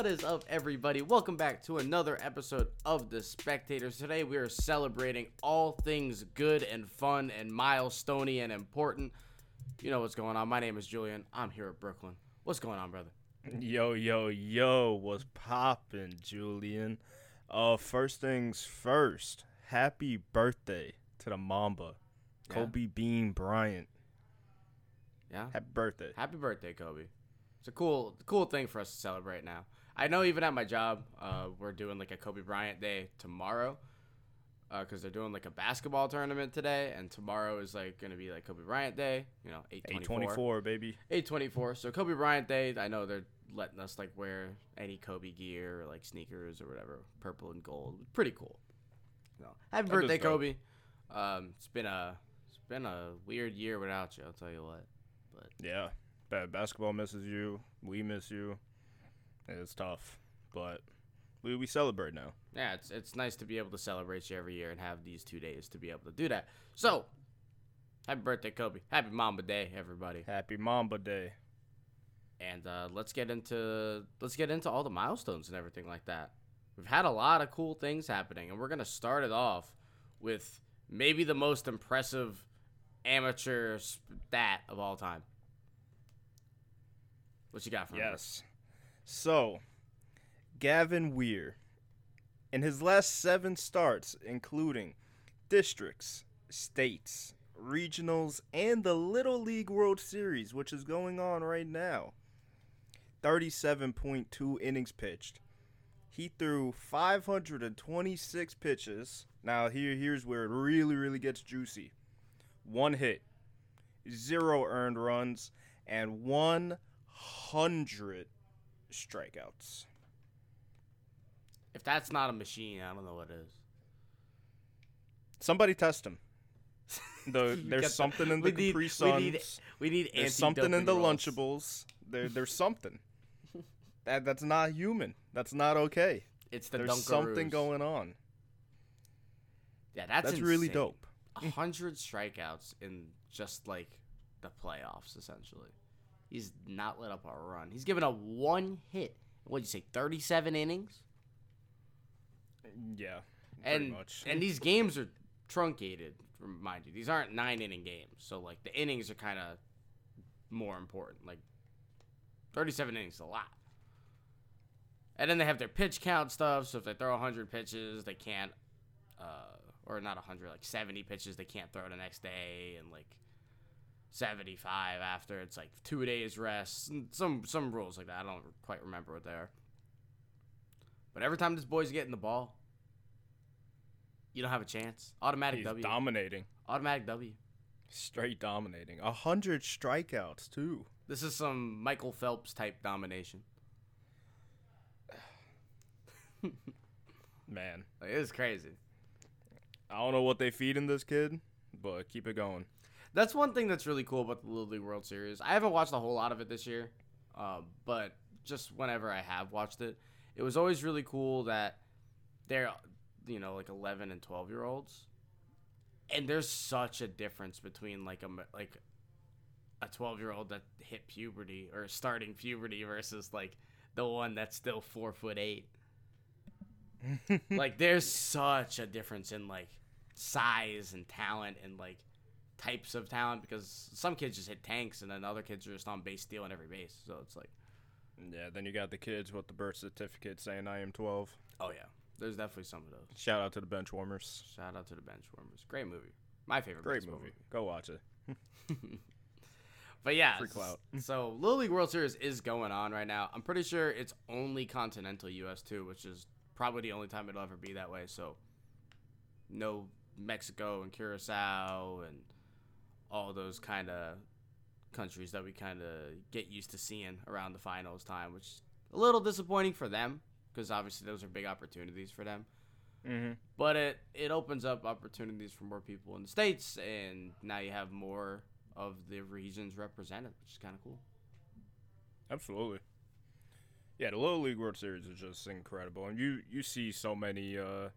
What is up, everybody? Welcome back to another episode of The Spectators. Today we are celebrating all things good and fun and milestoney and important. You know what's going on. My name is Julian. I'm here at Brooklyn. What's going on, brother? Yo, yo, yo, what's poppin', Julian? Uh, first things first, happy birthday to the Mamba, Yeah. Kobe Bean Bryant. Yeah. Happy birthday. Happy birthday, Kobe. It's a cool, cool thing for us to celebrate now. I know even at my job, uh, we're doing like a Kobe Bryant Day tomorrow, because they're doing like a basketball tournament today, and tomorrow is like gonna be like Kobe Bryant Day. You know, eight twenty four. 824, baby. 824. So Kobe Bryant Day, I know they're letting us like wear any Kobe gear or like sneakers or whatever, purple and gold. Pretty cool. So, happy That birthday. Kobe. Um, it's been a it's been a weird year without you. I'll tell you what. But Yeah, bad basketball misses you. We miss you. It's tough, but we, we celebrate now. yeah, it's it's nice to be able to celebrate you every year and have these two days to be able to do that. So, happy birthday, Kobe. Happy Mamba Day, everybody. Happy Mamba Day. and uh, let's get into let's get into all the milestones and everything like that. We've had a lot of cool things happening, and we're gonna start it off with maybe the most impressive amateur stat of all time. What you got for? Yes. So, Gavin Weir, in his last seven starts, including districts, states, regionals, and the Little League World Series, which is going on right now, 37.2 innings pitched. He threw 526 pitches. Now, here, here's where it really, really gets juicy. One hit, zero earned runs, and 100 strikeouts. If that's not a machine, I don't know what is. Somebody test him. The, there's the- something in the Capri we need Suns. We need There's something in the rules. Lunchables. There, there's something. that that's not human. That's not okay. It's the there's Dunkaroos. something going on. Yeah, that's That's, really dope. A hundred strikeouts in just like the playoffs, essentially. He's not let up a run. He's given a one hit. What'd you say? Thirty-seven innings, Yeah, and much. and these games are truncated. Remind you, these aren't nine-inning games, so like the innings are kind of more important. Like thirty-seven innings is a lot. And then they have their pitch count stuff. So if they throw 100 pitches, they can't, uh, or not 100, like 70 pitches, they can't throw the next day, and like 75 after. It's like two days rest. Some some rules like that. I don't quite remember what they are. But every time this boy's getting the ball, you don't have a chance. Automatic He's W. dominating, Automatic W. straight dominating. A hundred strikeouts too. This is some Michael Phelps type domination. Man, Like, it's crazy. I don't know what they feed in this kid, but keep it going. That's one thing that's really cool about the Little League World Series. I haven't watched a whole lot of it this year, uh, but just whenever I have watched it, it was always really cool that they're, you know, like 11 and 12 year olds, and there's such a difference between like a like a 12 year old that hit puberty or starting puberty versus like the one that's still four foot eight. like there's such a difference in like size and talent and like types of talent because some kids just hit tanks and then other kids are just on base stealing every base. So it's like, Yeah, then you got the kids with the birth certificate saying I am 12. oh yeah, there's definitely some of those. Shout out to the bench warmers. Shout out to the bench warmers. Great movie. My favorite Great baseball movie. Go watch it. But yeah, so Little League World Series is going on right now. I'm pretty sure it's only continental US too, which is probably the only time it'll ever be that way. So no Mexico and Curacao and all those kind of countries that we kind of get used to seeing around the finals time, which is a little disappointing for them because obviously those are big opportunities for them. Mm-hmm. But it it opens up opportunities for more people in the states, and now you have more of the regions represented, which is kind of cool. Absolutely. Yeah, the Little League World Series is just incredible, and you you see so many uh,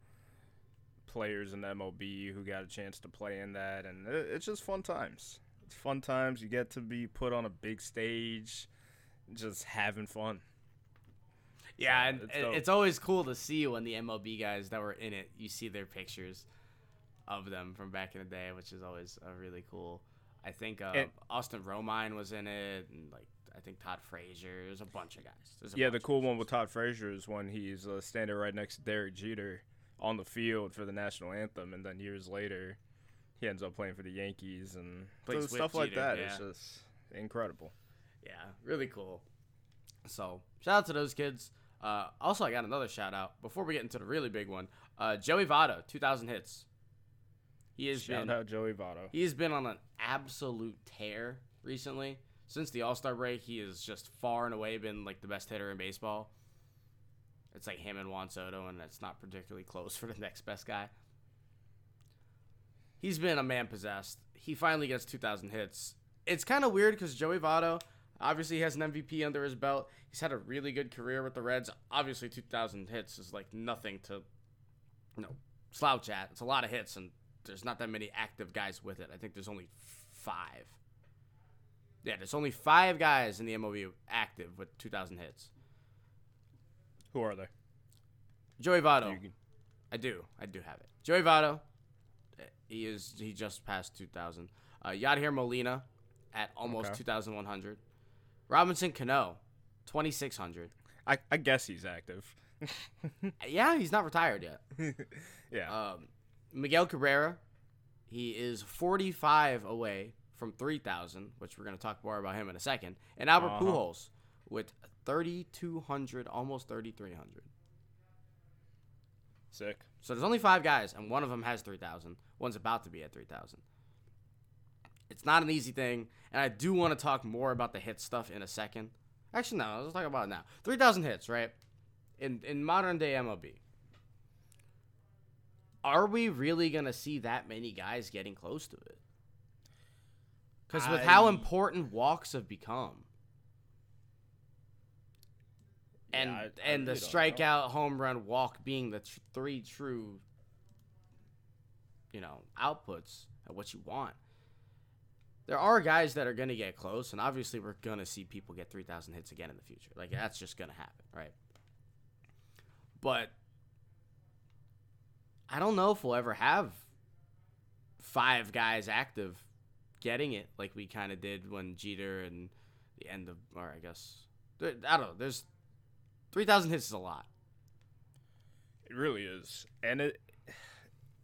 players in the MLB who got a chance to play in that, and it's just fun times. It's fun times. You get to be put on a big stage, just having fun. Yeah, So, and it's it's, always cool to see when the MLB guys that were in it, you see their pictures of them from back in the day, which is always uh, really cool. I think uh, And- Austin Romine was in it, and like I think Todd Frazier. There's a bunch of guys. A yeah, the cool one with Todd Frazier is when he's uh, standing right next to Derek Jeter on the field for the national anthem, and then years later, he ends up playing for the Yankees and so with stuff like that. yeah. It's just incredible. Yeah, really cool. So shout out to those kids. Uh, also, I got another shout out before we get into the really big one. Uh, Joey Votto, 2,000 hits. He has Shout been out Joey Votto. he has been on an absolute tear recently. Since the All Star break, he has just far and away been like the best hitter in baseball. It's like him and Juan Soto, and it's not particularly close for the next best guy. He's been a man possessed. He finally gets 2,000 hits. It's kind of weird because Joey Votto obviously has an MVP under his belt. He's had a really good career with the Reds. Obviously, 2,000 hits is like nothing to, you know, slouch at. It's a lot of hits, and there's not that many active guys with it. I think there's only five. Yeah, there's only five guys in the MLB active with 2,000 hits. Who are they? Joey Votto. Can- I do. I do have it. Joey Votto. eh, He is. He just passed 2,000. Uh, Yadier Molina at almost Okay. 2,100. Robinson Cano, 2,600. I, I guess he's active. Yeah, he's not retired yet. yeah. Um, Miguel Cabrera, he is 45 away from 3,000, which we're going to talk more about him in a second. And Albert Uh-huh. Pujols with 3,200, almost 3,300. Sick. So there's only five guys, and one of them has 3,000. One's about to be at 3,000. It's not an easy thing, and I do want to talk more about the hit stuff in a second. Actually, no, let's talk about it now. 3,000 hits, right? In in modern day MLB. Are we really going to see that many guys getting close to it? Because with how important walks have become, and Yeah, I- I and the really know. strikeout, home run, walk being the tr- three true, you know, outputs of what you want. There are guys that are going to get close, and obviously we're going to see people get 3,000 hits again in the future. Like, that's just going to happen, right? But I don't know if we'll ever have five guys active getting it like we kind of did when Jeter and the end of, or I guess, I don't know. There's 3,000 hits is a lot. It really is, and it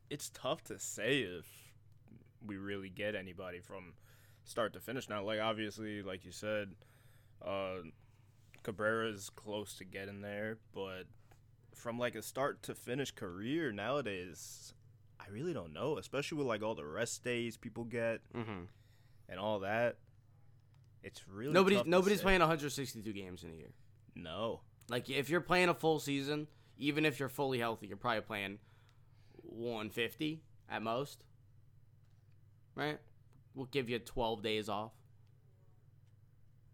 it's tough to say if we really get anybody from start to finish now. Like obviously, like you said, uh, Cabrera's close to getting there, but from like a start to finish career nowadays, I really don't know. Especially with like all the rest days people get Mm-hmm. and all that. It's really Nobody's nobody's say. playing 162 games in a year. No, Like if you're playing a full season, even if you're fully healthy, you're probably playing 150 at most. Right? We'll give you 12 days off.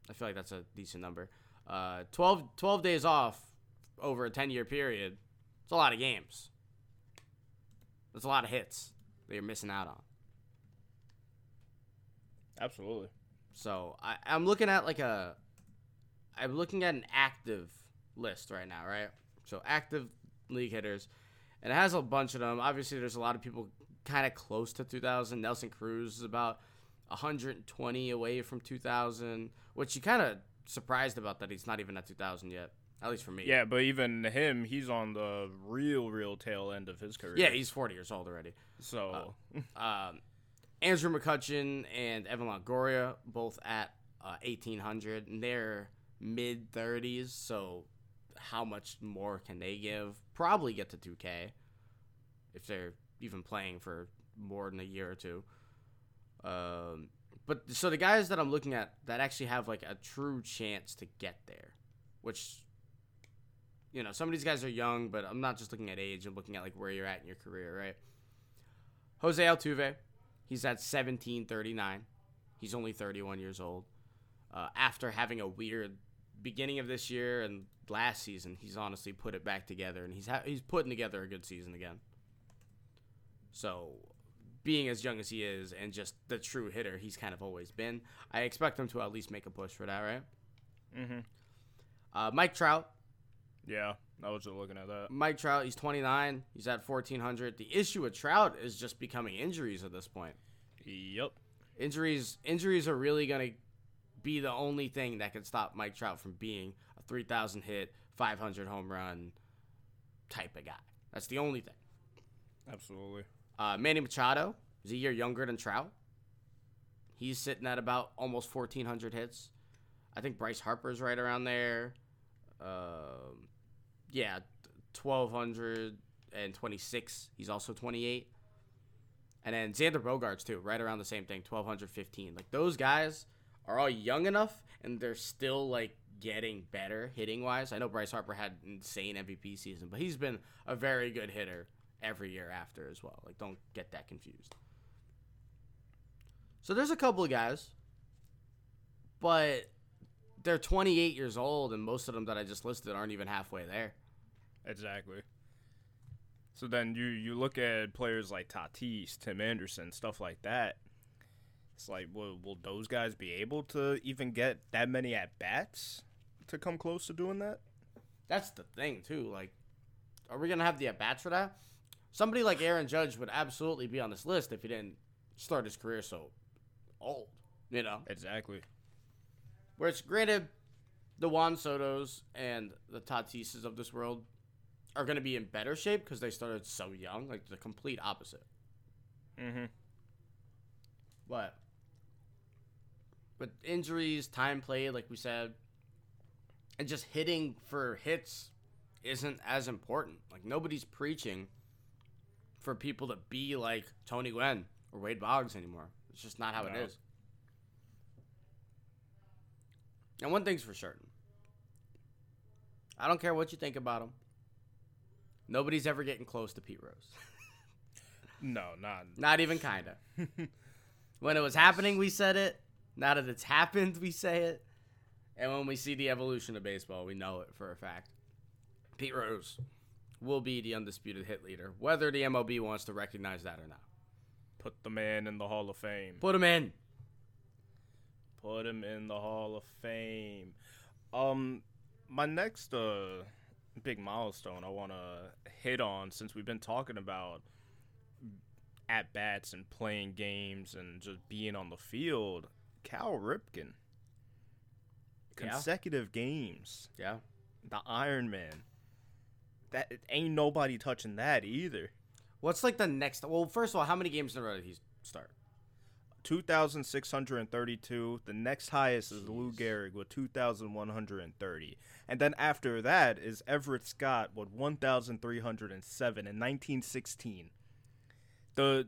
I feel like that's a decent number. Uh, 12, 12 days off over a 10 year period. It's a lot of games. That's a lot of hits that you're missing out on. absolutely. So I, I'm looking at like a, I'm looking at an active list right now, right? So active league hitters, and it has a bunch of them. Obviously, there's a lot of people kind of close to 2,000. Nelson Cruz is about 120 away from 2,000, which you kind of surprised about that he's not even at 2,000 yet, at least for me. Yeah, but even him, he's on the real, real tail end of his career. Yeah, he's 40 years old already. so um, Andrew McCutchen and Evan Longoria both at uh, 1800 and they're mid 30s so how much more can they give probably get to 2k if they're even playing for more than a year or two um, but so the guys that i'm looking at that actually have like a true chance to get there which you know some of these guys are young but i'm not just looking at age i'm looking at like where you're at in your career right Jose Altuve, he's at 1739. He's only 31 years old. Uh, after having a weird beginning of this year and last season, he's honestly put it back together, and he's ha- he's putting together a good season again. So, being as young as he is and just the true hitter he's kind of always been, I expect him to at least make a push for that, right? hmm Uh, Mike Trout, Yeah, I was just looking at that. Mike Trout, he's 29. He's at 1400. The issue with Trout is just becoming injuries at this point. Yep. Injuries injuries are really going to be the only thing that can stop Mike Trout from being 3000 hit, 500 home run type of guy. That's the only thing. Absolutely. Uh, Manny Machado is a year younger than Trout. He's sitting at about almost 1,400 hits. I think Bryce Harper's right around there. Um, yeah, 1,226. He's also 28. And then Xander Bogaerts, too, right around the same thing, 1,215. Like, those guys are all young enough, and they're still, like, getting better hitting wise. I know Bryce Harper had an insane MVP season, but he's been a very good hitter every year after as well. Like, don't get that confused. So there's a couple of guys, but they're 28 years old, and most of them that I just listed aren't even halfway there. Exactly. So then you you look at players like Tatis, Tim Anderson, stuff like that. It's like, will, will those guys be able to even get that many at bats to come close to doing that? That's the thing too. Like, are we gonna have the at bats for that? Somebody like Aaron Judge would absolutely be on this list if he didn't start his career so old. You know, Exactly. Whereas, granted, the Juan Sotos and the Tatises of this world are going to be in better shape because they started so young, like the complete opposite. Mm-hmm. But with injuries, time played, like we said, and just hitting for hits isn't as important. Like nobody's preaching for people to be like Tony Gwynn or Wade Boggs anymore. It's just not how No. it is. And one thing's for certain. I don't care what you think about him. Nobody's ever getting close to Pete Rose. No, not. Not even kinda. when it was happening, we said it. Now that it's happened, we say it. And when we see the evolution of baseball, we know it for a fact. Pete Rose will be the undisputed hit leader, whether the MLB wants to recognize that or not. Put the man in the Hall of Fame. Put him in. Put him in the Hall of Fame. Um, my next uh big milestone I want to hit on since we've been talking about at bats and playing games and just being on the field. Cal Ripken. Yeah. Consecutive games. Yeah. The Iron Man. That ain't nobody touching that either. What's like the next? Well, first of all, how many games in a row did he start? 2,632. The next highest is Lou. Gehrig with 2,130. And then after that is Everett Scott with 1,307 in 1916. The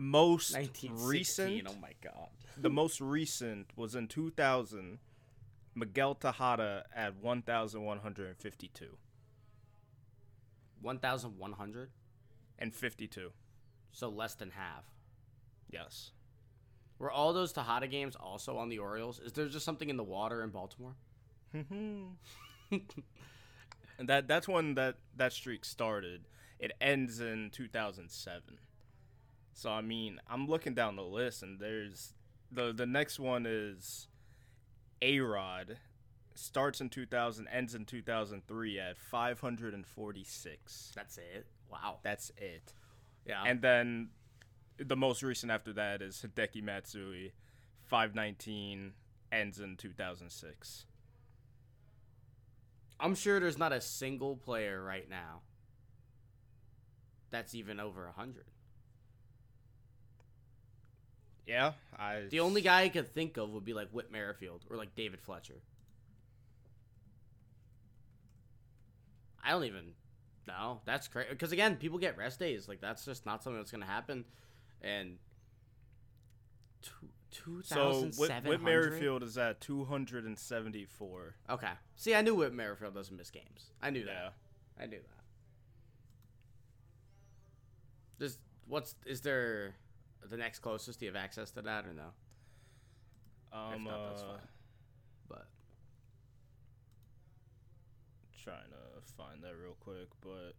most 1916. recent, Oh my god. the most recent was in 2000. Miguel Tejada at 1,152 One thousand one hundred. and 52. So less than half. Yes. Were all those Tejada games also on the Orioles? Is there just something in the water in Baltimore? Mm-hmm. And that that's when that that streak started. It ends in 2007. So I mean, I'm looking down the list, and there's the the next one is A Rod. Starts in 2000, ends in 2003 at 546. That's it. Wow. That's it. Yeah. And then the most recent after that is Hideki Matsui, 519, ends in 2006. I'm sure there's not a single player right now that's even over 100. Yeah, I. The only guy I could think of would be like Whit Merrifield or like David Fletcher. I don't even know. That's crazy. Because again, people get rest days. Like that's just not something that's gonna happen. And two So Whit, Whit Merrifield is at 274. Okay. See, I knew Whit Merrifield doesn't miss games. I knew that. Yeah. I knew that. Does what's is there the next closest? Do you have access to that or no? Um, not, that's uh, fine. But trying to find that real quick, but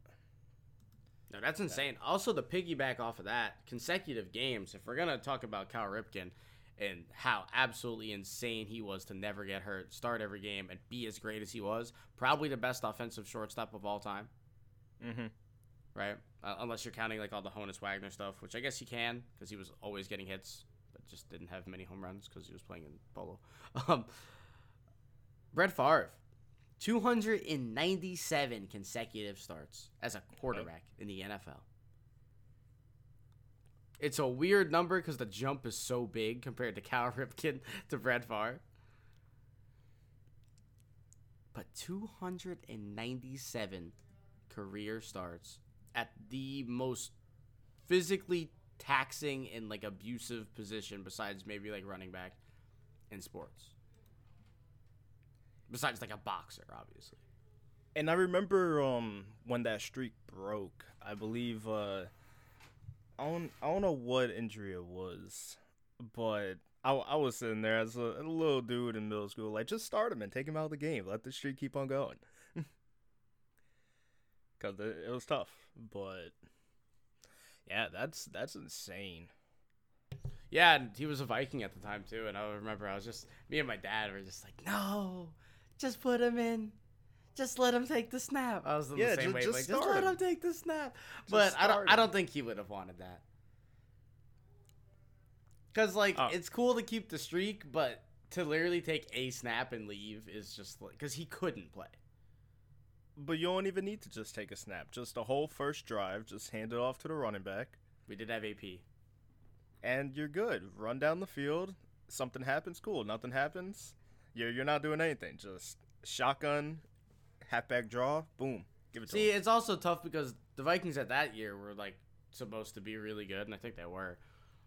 no, that's insane. Also, the piggyback off of that, consecutive games. If we're gonna talk about Cal Ripken, and how absolutely insane he was to never get hurt, start every game, and be as great as he was. Probably the best offensive shortstop of all time, Mm-hmm. Right? Uh, unless you're counting like all the Honus Wagner stuff, which I guess you can because he was always getting hits, but just didn't have many home runs because he was playing in polo. Um, Brett Favre, 297 consecutive starts as a quarterback in the NFL. It's a weird number because the jump is so big compared to Cal Ripken to Brett Favre. But 297 career starts at the most physically taxing and like abusive position besides maybe like running back in sports. Besides like a boxer, obviously. And I remember um when that streak broke. I believe uh I don't I don't know what injury it was, but I, I was sitting there as a, a little dude in middle school, like just start him and take him out of the game. Let the streak keep on going. Cause it, it was tough, but yeah, that's that's insane. Yeah, and he was a Viking at the time too, and I remember I was just me and my dad were just like, "No, just put him in, just let him take the snap." I was in Yeah, the same ju- way, just like, just let him. him take the snap. But I don't, start I don't think he would have wanted that. Cause like Oh. it's cool to keep the streak, but to literally take a snap and leave is just like because he couldn't play. But you don't even need to just take a snap. Just the whole first drive, just hand it off to the running back, We did have AP. and you're good. Run down the field. Something happens, cool. Nothing happens, you're you're not doing anything. Just shotgun, halfback draw, boom, give it to See, it's also tough because the Vikings at that year were like supposed to be really good, and I think they were.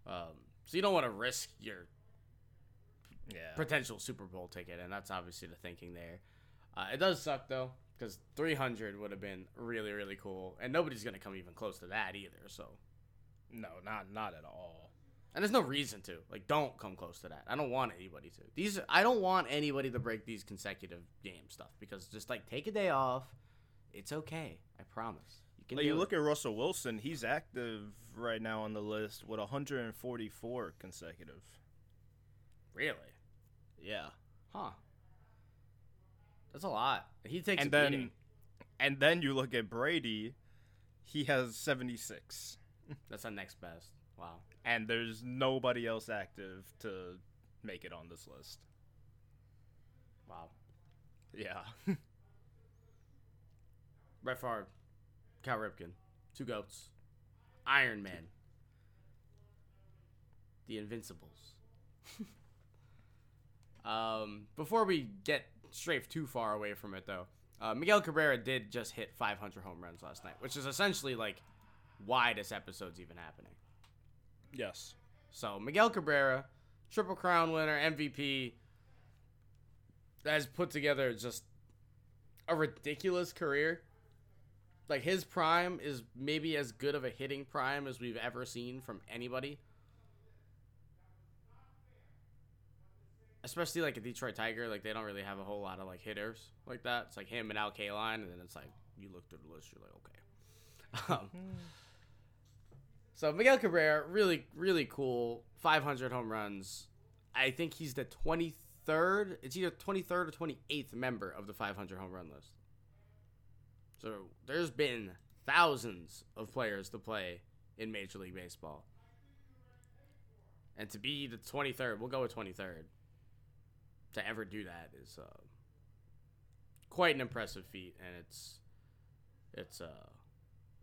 Um, so you don't want to risk your Yeah. potential Super Bowl ticket, and that's obviously the thinking there. Uh, it does suck though, because 300 would have been really, really cool, and nobody's gonna come even close to that either. So, No, not not at all. and there's no reason to. Like, don't come close to that. I don't want anybody to. These, I don't want anybody to break these consecutive game stuff because just like take a day off, it's okay. I promise. You can. Like, you look it. at Russell Wilson. He's active right now on the list with 144 consecutive. really, Yeah. huh? That's a lot. He takes and then beating. and then you look at Brady. He has 76. That's the next best. Wow. and there's nobody else active to make it on this list. Wow. Yeah. Brett Favre, Cal Ripken, two goats, Iron Man, the Invincibles. um, before we get straight too far away from it, though, uh, Miguel Cabrera did just hit 500 home runs last night, which is essentially like why this episode's even happening. yes. So Miguel Cabrera, Triple Crown winner, MVP, has put together just a ridiculous career. Like his prime is maybe as good of a hitting prime as we've ever seen from anybody. Especially like a Detroit Tiger, like they don't really have a whole lot of like hitters like that. It's like him and Al Kaline, and then it's like you look through the list, you're like, okay. Um, so Miguel Cabrera, really, really cool. 500 home runs. I think he's the 23rd. It's either 23rd or 28th member of the 500 home run list. So there's been thousands of players to play in Major League Baseball. And to be the 23rd, we'll go with 23rd. To ever do that is uh, quite an impressive feat, and it's it's uh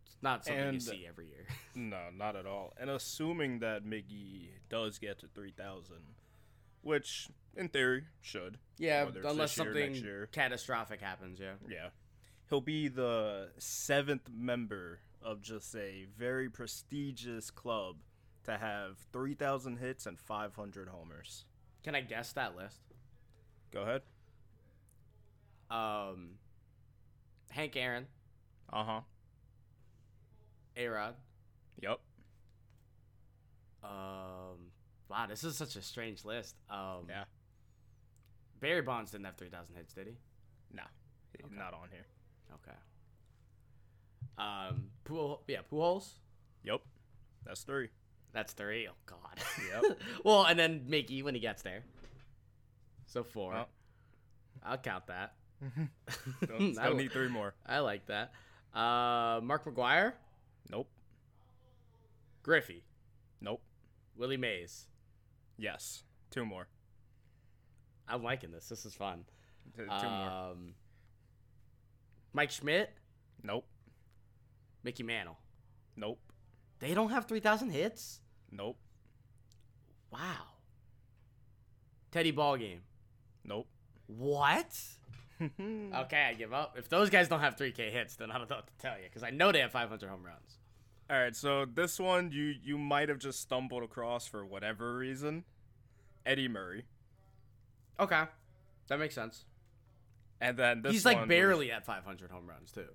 it's not something you see every year. No, not at all. And assuming that Miggy does get to 3,000, which in theory should. Yeah, unless year something catastrophic happens. Yeah. Yeah. He'll be the seventh member of just a very prestigious club to have 3,000 hits and 500 homers. Can I guess that list? Go ahead. Um, Hank Aaron, Uh huh. A Rod. Yep. Um, wow, this is such a strange list. Um, Yeah. Barry Bonds didn't have three thousand hits, did he? No, Okay. not on here. Okay. Um, Pujols, yeah, Pujols. Yep. That's three. That's three. Oh God. Yep. well, and then Miggy when he gets there. So four. I'll count that. Still li- need three more. I like that. Uh, Mark McGwire, Nope. Griffey, Nope. Willie Mays. Yes. Two more. I'm liking this. This is fun. Two more. Um, Mike Schmidt, Nope. Mickey Mantle. Nope. They don't have 3,000 hits? Nope. Wow. Teddy Ballgame. Nope. What? Okay, I give up. If those guys don't have 3K hits, then I don't know what to tell you because I know they have 500 home runs. All right, so this one you you might have just stumbled across for whatever reason. Eddie Murray, Okay, that makes sense. and then this he's like one was- barely at 500 home runs too.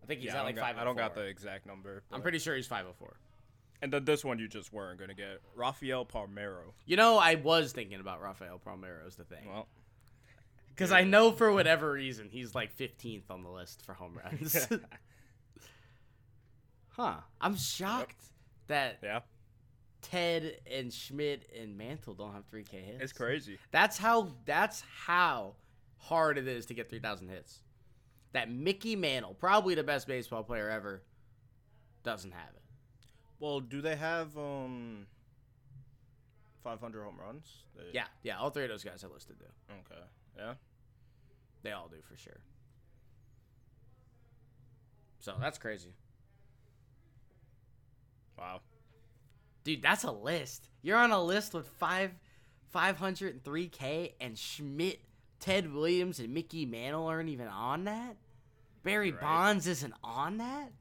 I think he's Yeah, at like don't, got, 504. I don't got oh the exact number. I'm pretty sure he's 504. And then this one you just weren't gonna get. Rafael Palmeiro. You know, I was thinking about Rafael Palmeiro as the thing Well, because I know for whatever reason he's like 15th on the list for home runs. huh? I'm shocked that yeah, Ted and Schmidt and Mantle don't have 3K hits. it's crazy. That's how that's how hard it is to get 3000 hits. That Mickey Mantle, probably the best baseball player ever, doesn't have it. Well, do they have um 500 home runs? They- Yeah, yeah, all three of those guys I listed do. Okay. Yeah. They all do for sure. So that's crazy. Wow. Dude, that's a list. You're on a list with five 503K and Schmidt, Ted Williams, and Mickey Mantle aren't even on that? Barry Right. Bonds isn't on that?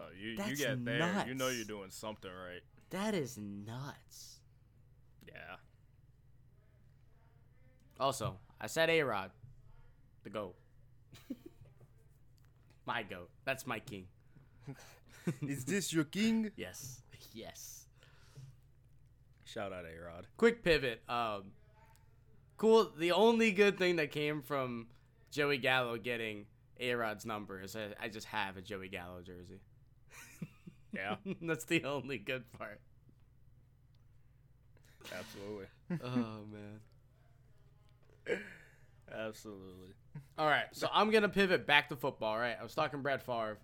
So you you get there, you know you're doing something right. That is nuts. Yeah. Also, I said A Rod, the GOAT. my GOAT. That's my king. Is this your king? Yes. Yes. Shout out A Rod. Quick pivot. Um, cool. The only good thing that came from Joey Gallo getting A Rod's number is I, I just have a Joey Gallo jersey. Yeah, That's the only good part. absolutely. oh man. Absolutely. All right, so I'm gonna pivot back to football. Right, I was talking Brett Favre.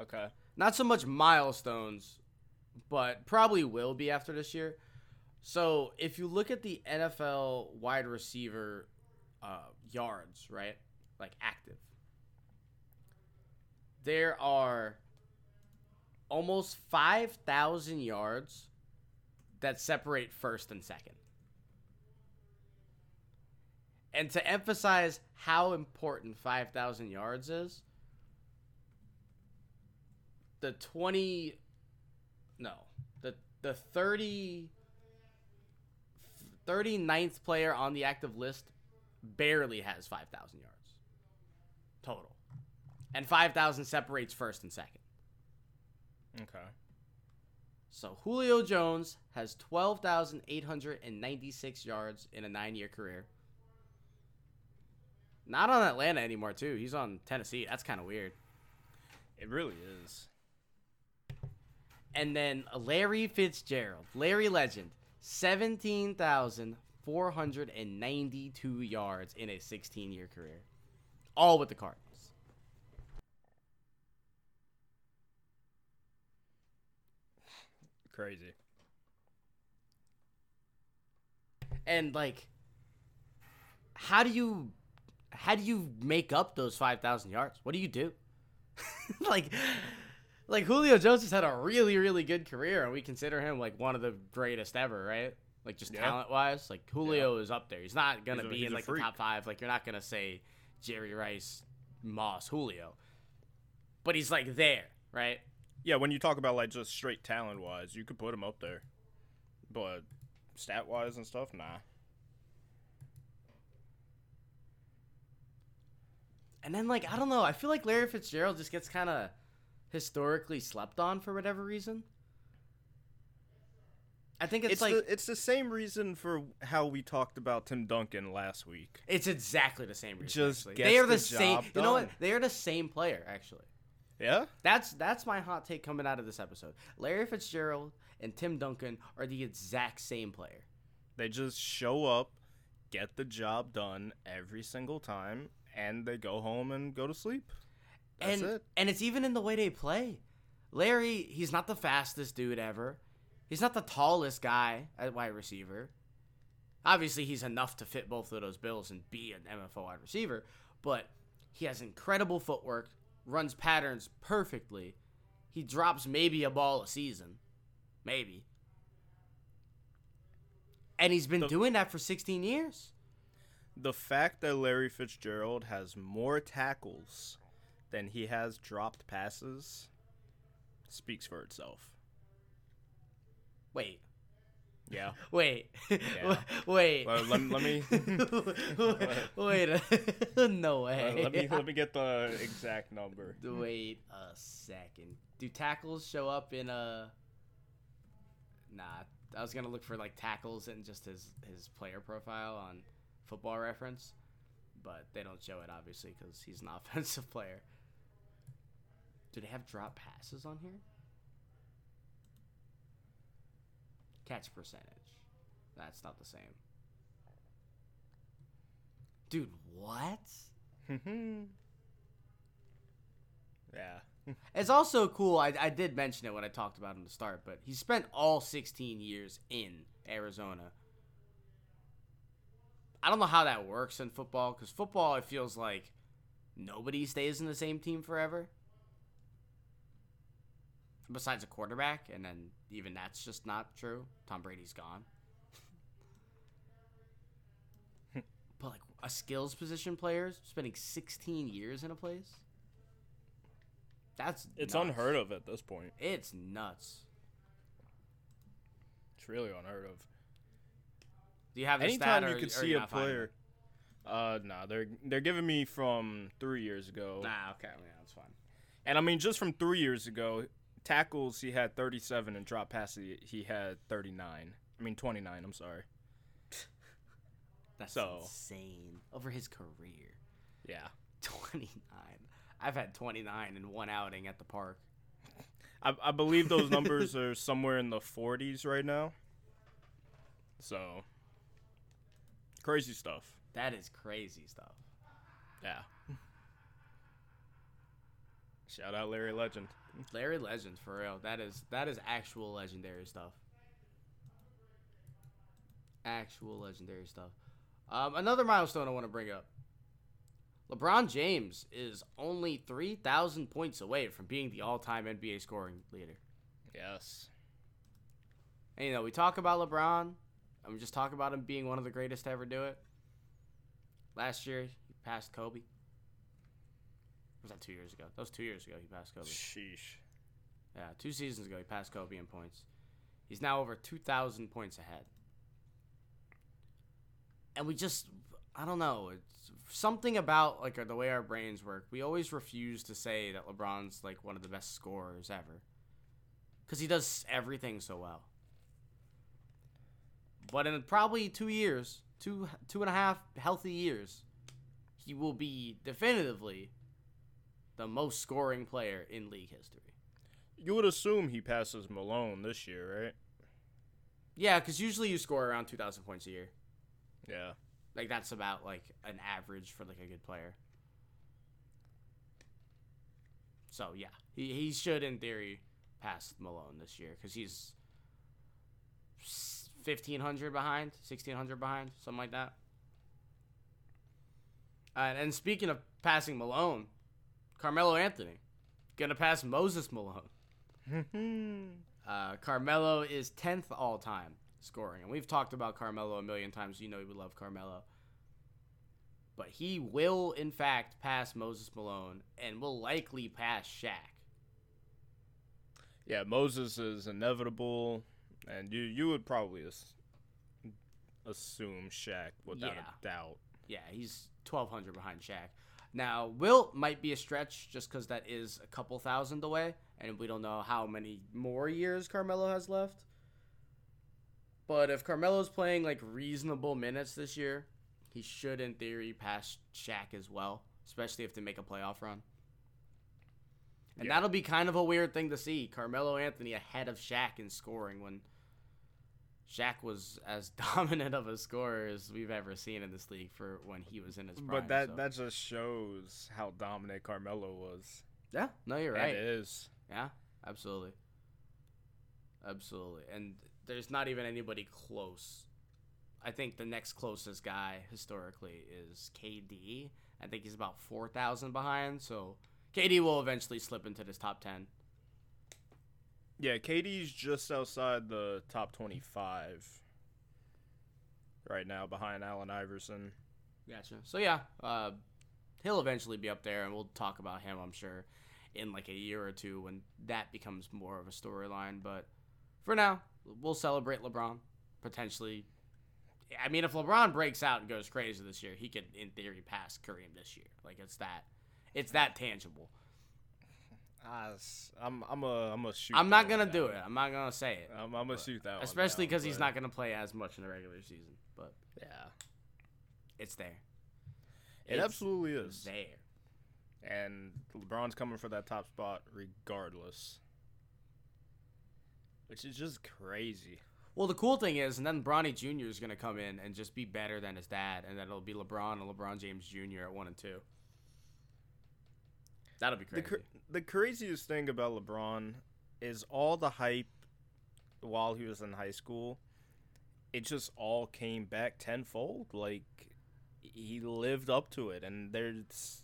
Okay. Not so much milestones, but probably will be after this year. So if you look at the NFL wide receiver uh, yards, right, like active, there are almost five thousand yards that separate first and second. And to emphasize how important 5,000 yards is, the 20 no, the the 30 39th player on the active list barely has 5,000 yards total. And 5,000 separates first and second. Okay. So Julio Jones has 12,896 yards in a 9-year career. Not on Atlanta anymore too. He's on Tennessee. That's kind of weird. It really is. And then Larry Fitzgerald, Larry Legend, 17,492 yards in a 16 year career. All with the Cardinals. Crazy. And like how do you how do you make up those 5,000 yards? What do you do? like like Julio Jones has had a really really good career and we consider him like one of the greatest ever, right? Like just Yeah. talent wise, like Julio is up there. He's not going to be in like the top 5. Like you're not going to say Jerry Rice, Moss, Julio. But he's like there, right? Yeah, when you talk about like just straight talent wise, you could put him up there. But stat wise and stuff, nah. And then like I don't know, I feel like Larry Fitzgerald just gets kind of historically slept on for whatever reason. I think it's, It's, like the it's the same reason for how we talked about Tim Duncan last week. it's exactly the same reason. Just actually. they are the, the same. job You know what? They are the same player actually. Yeah. That's that's my hot take coming out of this episode. Larry Fitzgerald and Tim Duncan are the exact same player. They just show up, get the job done every single time, and they go home and go to sleep. That's and it. and it's even in the way they play. Larry, he's not the fastest dude ever. He's not the tallest guy at wide receiver. Obviously, he's enough to fit both of those bills and be an MFO wide receiver, but he has incredible footwork, runs patterns perfectly. He drops maybe a ball a season. Maybe. And he's been The- doing that for 16 years. The fact that Larry Fitzgerald has more tackles than he has dropped passes speaks for itself. Wait. Yeah. Wait. Yeah. Wait. Well, let, let me Wait. no way. let me let me get the exact number. Wait a second. Do tackles show up in a? Nah, I was gonna look for like tackles and just his his player profile on Football Reference, but they don't show it obviously because he's an offensive player. Do they have drop passes on here? Catch percentage. That's not the same. Dude, what? Mm-hmm. yeah. It's also cool. I, I did mention it when I talked about him to start, but he spent all 16 years in Arizona. I don't know how that works in football because football, it feels like nobody stays in the same team forever. Besides a quarterback, and then even that's just not true. Tom Brady's gone. but like a skills position player spending 16 years in a place. That's It's nuts. unheard of at this point. It's nuts. It's really unheard of. Do you have the Anytime stat you or- could see a player. Uh, nah, they're they're giving me from three years ago. Nah, okay, yeah, that's fine. and I mean just from three years ago, tackles he had 37 and drop passes he- had 39. I mean 29. I'm sorry. That's So- insane. Over his career, Yeah, 29. I've had 29 in one outing at the park. I I believe those numbers are somewhere in the 40s right now. So crazy stuff. That is crazy stuff. Yeah. Shout out Larry Legend. Larry Legend for real. That is that is actual legendary stuff. Actual legendary stuff. Um, another milestone I want to bring up. LeBron James is only 3,000 points away from being the all-time NBA scoring leader. Yes. And, you know, we talk about LeBron, and we just talk about him being one of the greatest to ever do it. Last year, he passed Kobe. Was that two years ago? That was two years ago he passed Kobe. Sheesh. Yeah, two seasons ago he passed Kobe in points. He's now over 2,000 points ahead. And we just, I don't know, it's something about like the way our brains work. We always refuse to say that LeBron's like one of the best scorers ever, because he does everything so well. But in probably two years, two two and a half healthy years, he will be definitively the most scoring player in league history. You would assume he passes Malone this year, right? Yeah, because usually you score around 2,000 points a year. Yeah. Like that's about like an average for like a good player. So yeah, he he should in theory pass Malone this year because he's fifteen hundred behind, sixteen hundred behind, something like that. Uh, and speaking of passing Malone, Carmelo Anthony gonna pass Moses Malone. Uh, Carmelo is 10th all time scoring. And we've talked about Carmelo a million times. You know we love Carmelo. But he will, in fact, pass Moses Malone and will likely pass Shaq. yeah, Moses is inevitable, and you you would probably as- assume Shaq without Yeah. a doubt. Yeah, he's 1,200 behind Shaq. Now, Wilt might be a stretch just because that is a couple thousand away, and we don't know how many more years Carmelo has left. But if Carmelo's playing like reasonable minutes this year, he should, in theory, pass Shaq as well, especially if they make a playoff run. And Yeah. that'll be kind of a weird thing to see. Carmelo Anthony ahead of Shaq in scoring when Shaq was as dominant of a scorer as we've ever seen in this league for when he was in his prime. But that so- that just shows how dominant Carmelo was. yeah, no, you're right. It is. Yeah, absolutely. Absolutely. And there's not even anybody close. I think the next closest guy historically is KD. I think he's about 4,000 behind. So KD will eventually slip into this top 10. Yeah, KD's just outside the top 25 right now, behind Allen Iverson. Gotcha. So yeah, uh, he'll eventually be up there, and we'll talk about him, I'm sure, in like a year or two when that becomes more of a storyline. But for now, we'll celebrate LeBron potentially. I mean, if LeBron breaks out and goes crazy this year, he could, in theory, pass Kareem this year. Like it's that, it's that tangible. Ah, I'm I'm a I'm a shoot. I'm not gonna do it. I'm not gonna say it, I'm, I'm gonna shoot that one especially because he's not gonna play as much in the regular season. But Yeah, it's there. it It's absolutely is. there. And LeBron's coming for that top spot regardless, which is just crazy. Well, the cool thing is, and then Bronny Jr. is going to come in and just be better than his dad, and then it'll be LeBron and LeBron James Jr. at one and two. That'll be The crazy. cr- the craziest thing about LeBron is all the hype while he was in high school. It just all came back tenfold. Like he lived up to it, and there's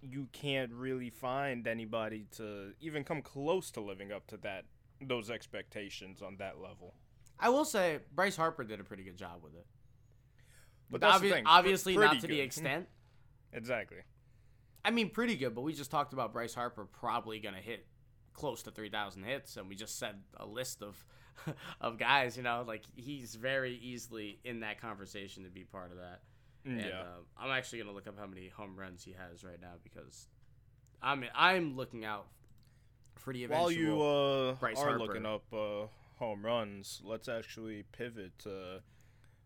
you can't really find anybody to even come close to living up to that those expectations on that level. I will say Bryce Harper did a pretty good job with it. But that's the Obvi- thing, pr- obviously not pretty to the extent. Exactly. I mean, pretty good, but we just talked about Bryce Harper probably going to hit close to 3,000 hits, and we just said a list of of guys, you know, like he's very easily in that conversation to be part of that. And yeah. um, I'm actually gonna look up how many home runs he has right now because I'm I'm looking out for the eventual. While you uh, Bryce are Harper. looking up uh, home runs, let's actually pivot to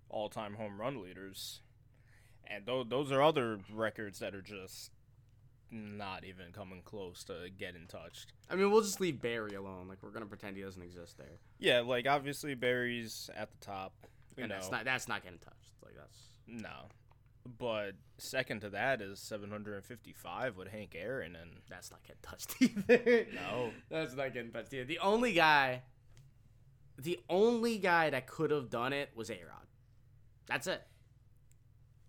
all-time home run leaders, and those those are other records that are just not even coming close to getting touched. I mean, we'll just leave Barry alone. Like we're gonna pretend he doesn't exist there, Yeah, like obviously Barry's at the top. You and know, that's not that's not getting touched. Like that's no, but second to that is 755 with Hank Aaron, and that's not getting touched either. No. that's not getting touched either. The only guy, the only guy that could have done it was A Rod. That's it.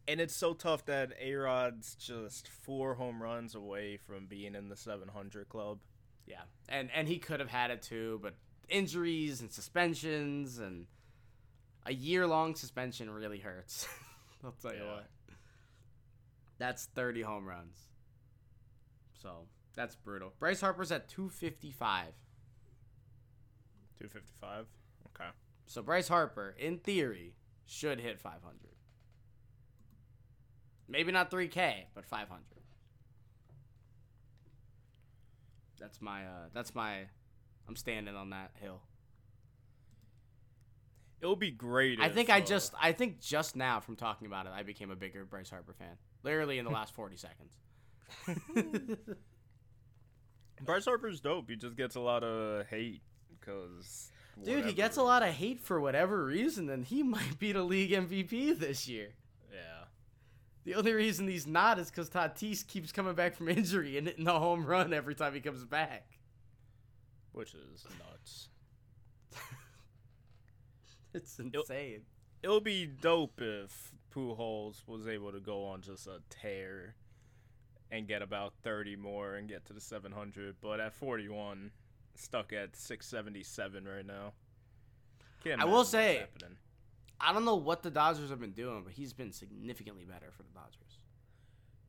And it's so tough that A Rod's just four home runs away from being in the 700 club. Yeah, and and he could have had it too, but injuries and suspensions and a year long suspension really hurts. I'll tell you Yeah. what. That's 30 home runs. So that's brutal. Bryce Harper's at 255. 255. Okay. So Bryce Harper, in theory, should hit 500. Maybe not 3K, but 500. That's my uh that's my I'm standing on that hill. It would be great. I if, think I uh, just I think just now from talking about it I became a bigger Bryce Harper fan. Literally in the last 40 seconds. Bryce Harper's dope. He just gets a lot of hate because. Dude, he gets a lot of hate for whatever reason and he might be the league MVP this year. The only reason he's not is cuz Tatis keeps coming back from injury and hitting the home run every time he comes back. Which is nuts. It's insane. It'll be dope if Pujols was able to go on just a tear and get about 30 more and get to the 700. But at 41, stuck at 677 right now. Can't I will say- happening. I don't know what the Dodgers have been doing, but he's been significantly better for the Dodgers.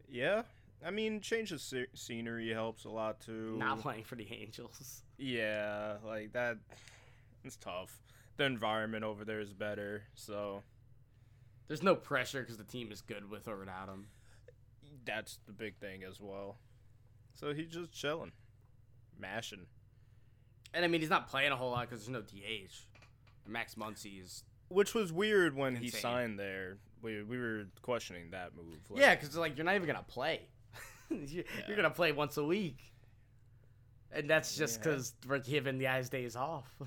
Yeah. I mean, change of sce- scenery helps a lot too. Not playing for the Angels. Yeah, like that. It's tough. The environment over there is better, so There's no pressure because the team is good with or without him. that's the big thing as well. So he's just chilling, mashing. And I mean, he's not playing a whole lot because there's no DH. Max Muncy is. Which was weird when he signed there. We, we were questioning that move. Like, Yeah, because like you're not even gonna play. you- Yeah. You're gonna play once a week. And that's just Yeah. because we're giving the guys days off.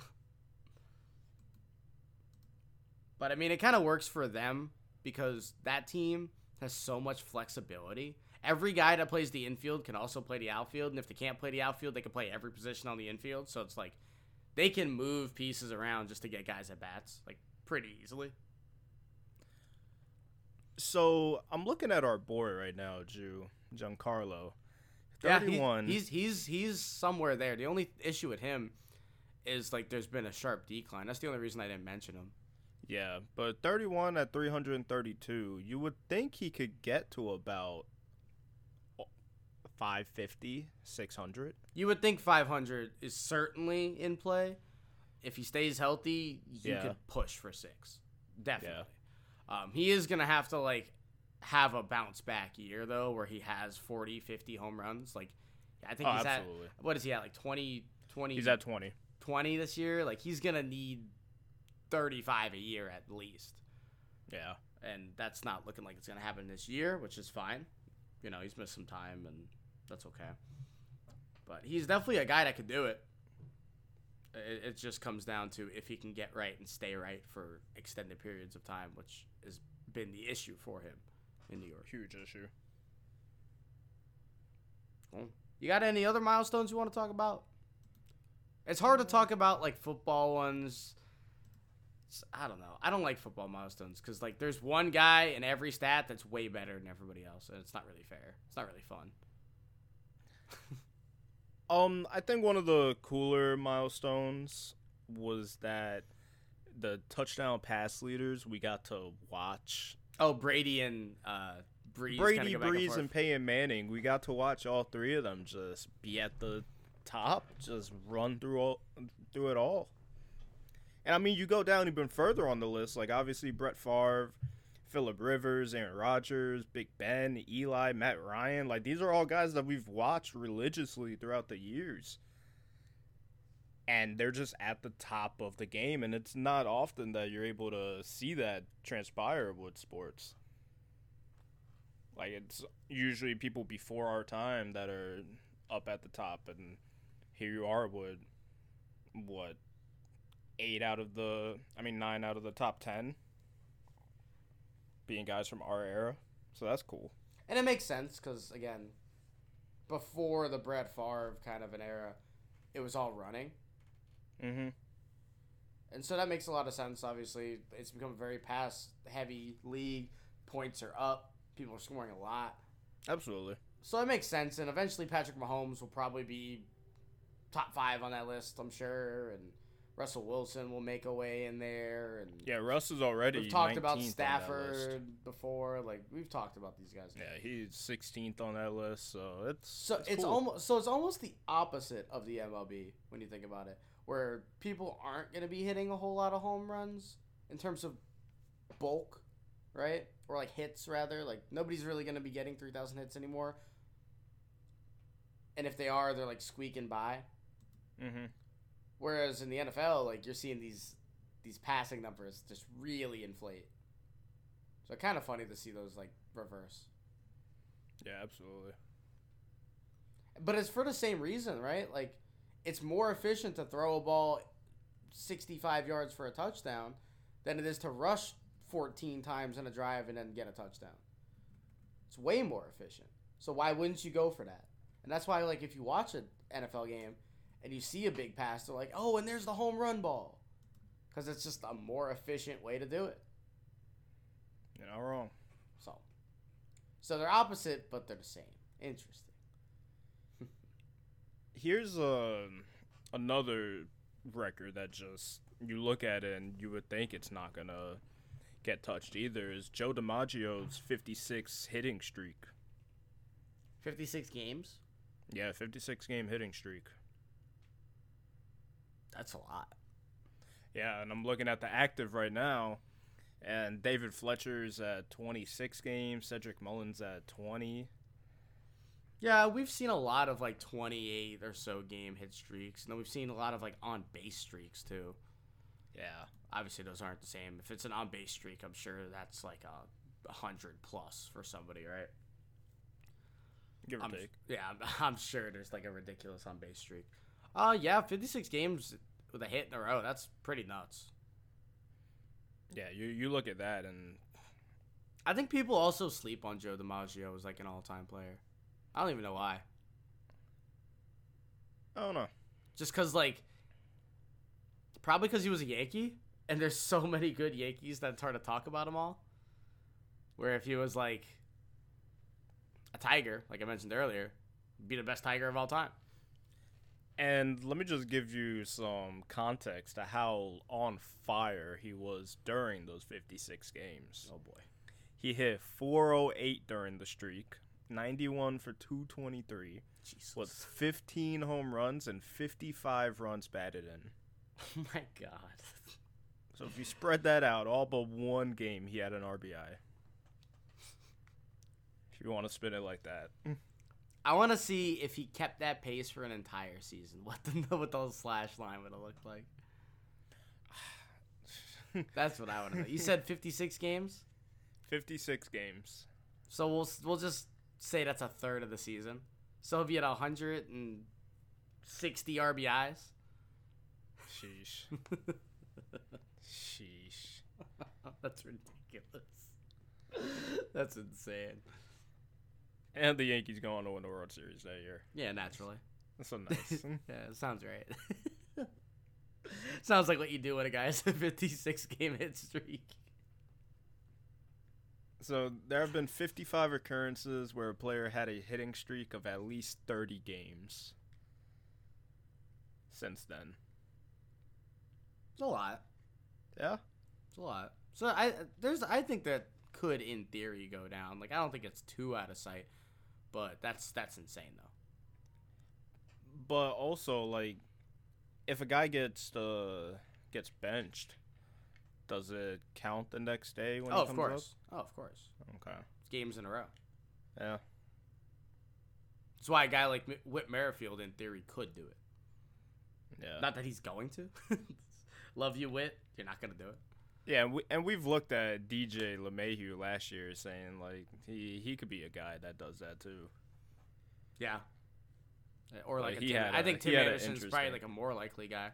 but I mean, it kind of works for them because that team has so much flexibility. Every guy that plays the infield can also play the outfield, and if they can't play the outfield, they can play every position on the infield. So it's like they can move pieces around just to get guys at bats, like pretty easily. So I'm looking at our board right now, Jew Giancarlo. Yeah, he- 31. he's he's he's somewhere there. The only issue with him is like there's been a sharp decline. That's the only reason I didn't mention him. yeah, but 31 at 332. You would think he could get to about 550, 600. You would think 500 is certainly in play. If he stays healthy, you Yeah. could push for six. Definitely. Um, he is going to have to, like, have a bounce back year, though, where he has 40, 50 home runs. Like, I think Oh, he's absolutely. at, what is he at, like 20, 20, He's at 20. 20 this year? Like, he's going to need 35 a year at least. Yeah. And that's not looking like it's going to happen this year, which is fine. You know, he's missed some time, and that's okay. But he's definitely a guy that could do it. It, it just comes down to if he can get right and stay right for extended periods of time, which has been the issue for him in New York. Huge issue. You got any other milestones you want to talk about? It's hard to talk about like football ones. It's- I don't know. I don't like football milestones because like there's one guy in every stat that's way better than everybody else, and it's not really fair. It's not really fun. Um, I think one of the cooler milestones was that the touchdown pass leaders we got to watch Oh, Brady and uh, Brees. Brady, back and and Peyton Manning. We got to watch all three of them just be at the top, just run through all through it all. And I mean, you go down even further on the list, like obviously Brett Favre, Philip Rivers, Aaron Rodgers, Big Ben, Eli, Matt Ryan. Like these are all guys that we've watched religiously throughout the years. And they're just at the top of the game, and it's not often that you're able to see that transpire with sports. Like it's usually people before our time that are up at the top, and here you are with what eight out of the, I mean nine out of the top ten being guys from our era. So that's cool. And it makes sense because again, before the Brett Favre kind of an era, it was all running. Mm-hmm. And so that makes a lot of sense. Obviously, it's become a very pass heavy league. Points are up. People are scoring a lot. Absolutely. So it makes sense. And eventually, Patrick Mahomes will probably be top five on that list, I'm sure. And Russell Wilson will make a way in there. And Yeah, Russ is already. we've talked about 19th on. Stafford before. Like we've talked about these guys. Yeah, he's 16th on that list, so it's So it's, cool. almost so it's almost the opposite of the MLB when you think about it, where people aren't going to be hitting a whole lot of home runs in terms of bulk, right? Or like hits rather. Like nobody's really going to be getting 3000 hits anymore. And if they are, they're like squeaking by. Mm-hmm. Whereas in the NFL, like you're seeing these these passing numbers just really inflate. So kind of funny to see those like reverse. Yeah, absolutely. But it's for the same reason, right? Like, it's more efficient to throw a ball 65 yards for a touchdown than it is to rush 14 times in a drive and then get a touchdown. It's way more efficient. So why wouldn't you go for that? And that's why, like, if you watch an NFL game and you see a big pass, they're like, oh, and there's the home run ball. Because it's just a more efficient way to do it. You're not wrong. So, so they're opposite, but they're the same. Interesting. Here's uh, another record that just you look at it and you would think it's not gonna get touched either. Is Joe DiMaggio's 56 hitting streak? 56 games? Yeah, 56 game hitting streak. That's a lot. Yeah, and I'm looking at the active right now, and David Fletcher's at 26 games, Cedric Mullins at 20. Yeah, we've seen a lot of like 28 or so game hit streaks. And then we've seen a lot of like on base streaks too. Yeah, Obviously, those aren't the same. If it's an on base streak, I'm sure that's like a 100 plus for somebody, right? give or I'm, take. yeah, I'm, I'm sure there's like a ridiculous on base streak. Uh, yeah, 56 games with a hit in a row. That's pretty nuts. Yeah, you you look at that and I think people also sleep on Joe DiMaggio as like an all-time player. I don't even know why. I don't know. Just because, like, probably because he was a Yankee, and there's so many good Yankees that it's hard to talk about them all. Where if he was like a Tiger, like I mentioned earlier, be the best Tiger of all time. And let me just give you some context to how on fire he was during those 56 games. Oh boy. He hit 408 during the streak, 91 for 223, Jesus. with 15 home runs and 55 runs batted in. Oh my god. So if you spread that out, all but one game he had an RBI. If you want to spin it like that. Mm. I want to see if he kept that pace for an entire season. What the what the slash line would have looked like. That's what I want to know. You said 56 games, 56 games. so we'll we'll just say that's a third of the season. So he'll be at 160 RBIs. Sheesh. Sheesh. that's ridiculous. That's insane. And the Yankees go on to win the World Series that year. Yeah, naturally. That's so nice. yeah, sounds right. sounds like what you do when a guy has a 56 game hit streak. so there have been 55 occurrences where a player had a hitting streak of at least 30 games since then. It's a lot. Yeah? It's a lot. So I there's I think that could in theory go down. Like I don't think it's too out of sight, but that's that's insane though. But also like if a guy gets uh gets benched, does it count the next day when oh, of course. Oh, of course. up? Okay. Games in a row. Yeah. That's why a guy like Whit Merrifield in theory could do it. Yeah. Not that he's going to. Love you, Whit. You're not gonna do it. Yeah, and, we, and we've looked at DJ LeMahieu last year, saying like he he could be a guy that does that too. Yeah. Or like, Like, Tim, had I think Tim Anderson's probably like a more likely guy.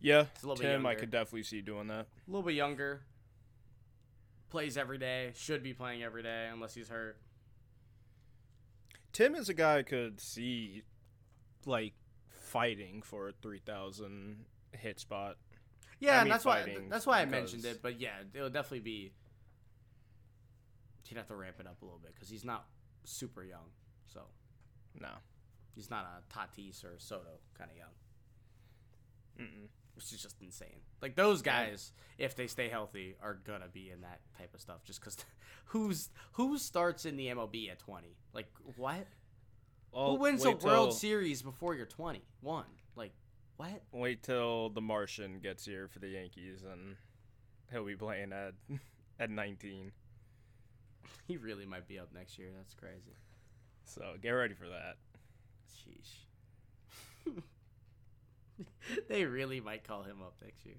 Yeah, He's a little bit Tim, I could definitely see doing that. A little bit younger. Plays every day. Should be playing every day unless he's hurt. Tim is a guy I could see like fighting for a three thousand hit spot. Yeah, and that's why that's why I mentioned it. But yeah, it'll definitely be. He'd have to ramp it up a little bit because he's not super young. So No. he's not a Tatis or Soto kind of young, Mm-mm. which is just insane. Like those guys, if they stay healthy, are gonna be in that type of stuff. Just because who's who starts in the MLB at twenty? Like what? Well, who wins a World till- Series before you're twenty one? Like what? Wait till the Martian gets here for the Yankees, and he'll be playing at at nineteen. He really might be up next year. That's crazy. So get ready for that. Sheesh. they really might call him up next year.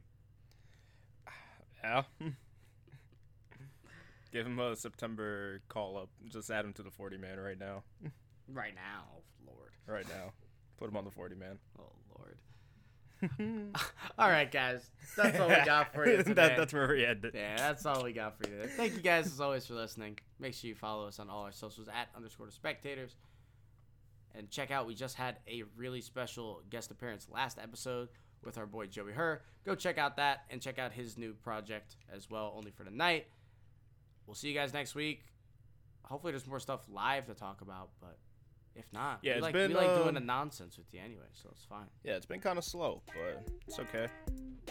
Yeah. Give him a September call up. Just add him to the forty man right now. Right now, Lord. Right now. Put him on the forty man. Oh Lord. All right, guys. That's all we got for you today. that, that's where we ended. yeah, that's all we got for you today. Thank you guys as always for listening. Make sure you follow us on all our socials at underscore the spectators. And check out, we just had a really special guest appearance last episode with our boy Joey Herr. Go check out that and check out his new project as well, only for tonight. We'll see you guys next week. Hopefully, there's more stuff live to talk about, but if not, Yeah, we it's like, been, we like doing um, the nonsense with you anyway, so it's fine. Yeah, it's been kind of slow, but it's okay.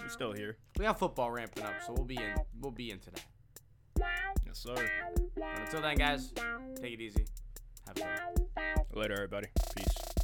We're still here. We have football ramping up, so we'll be in. We'll be into that. Yes, sir. But until then, guys, take it easy. Have a good one. Later, everybody. Peace.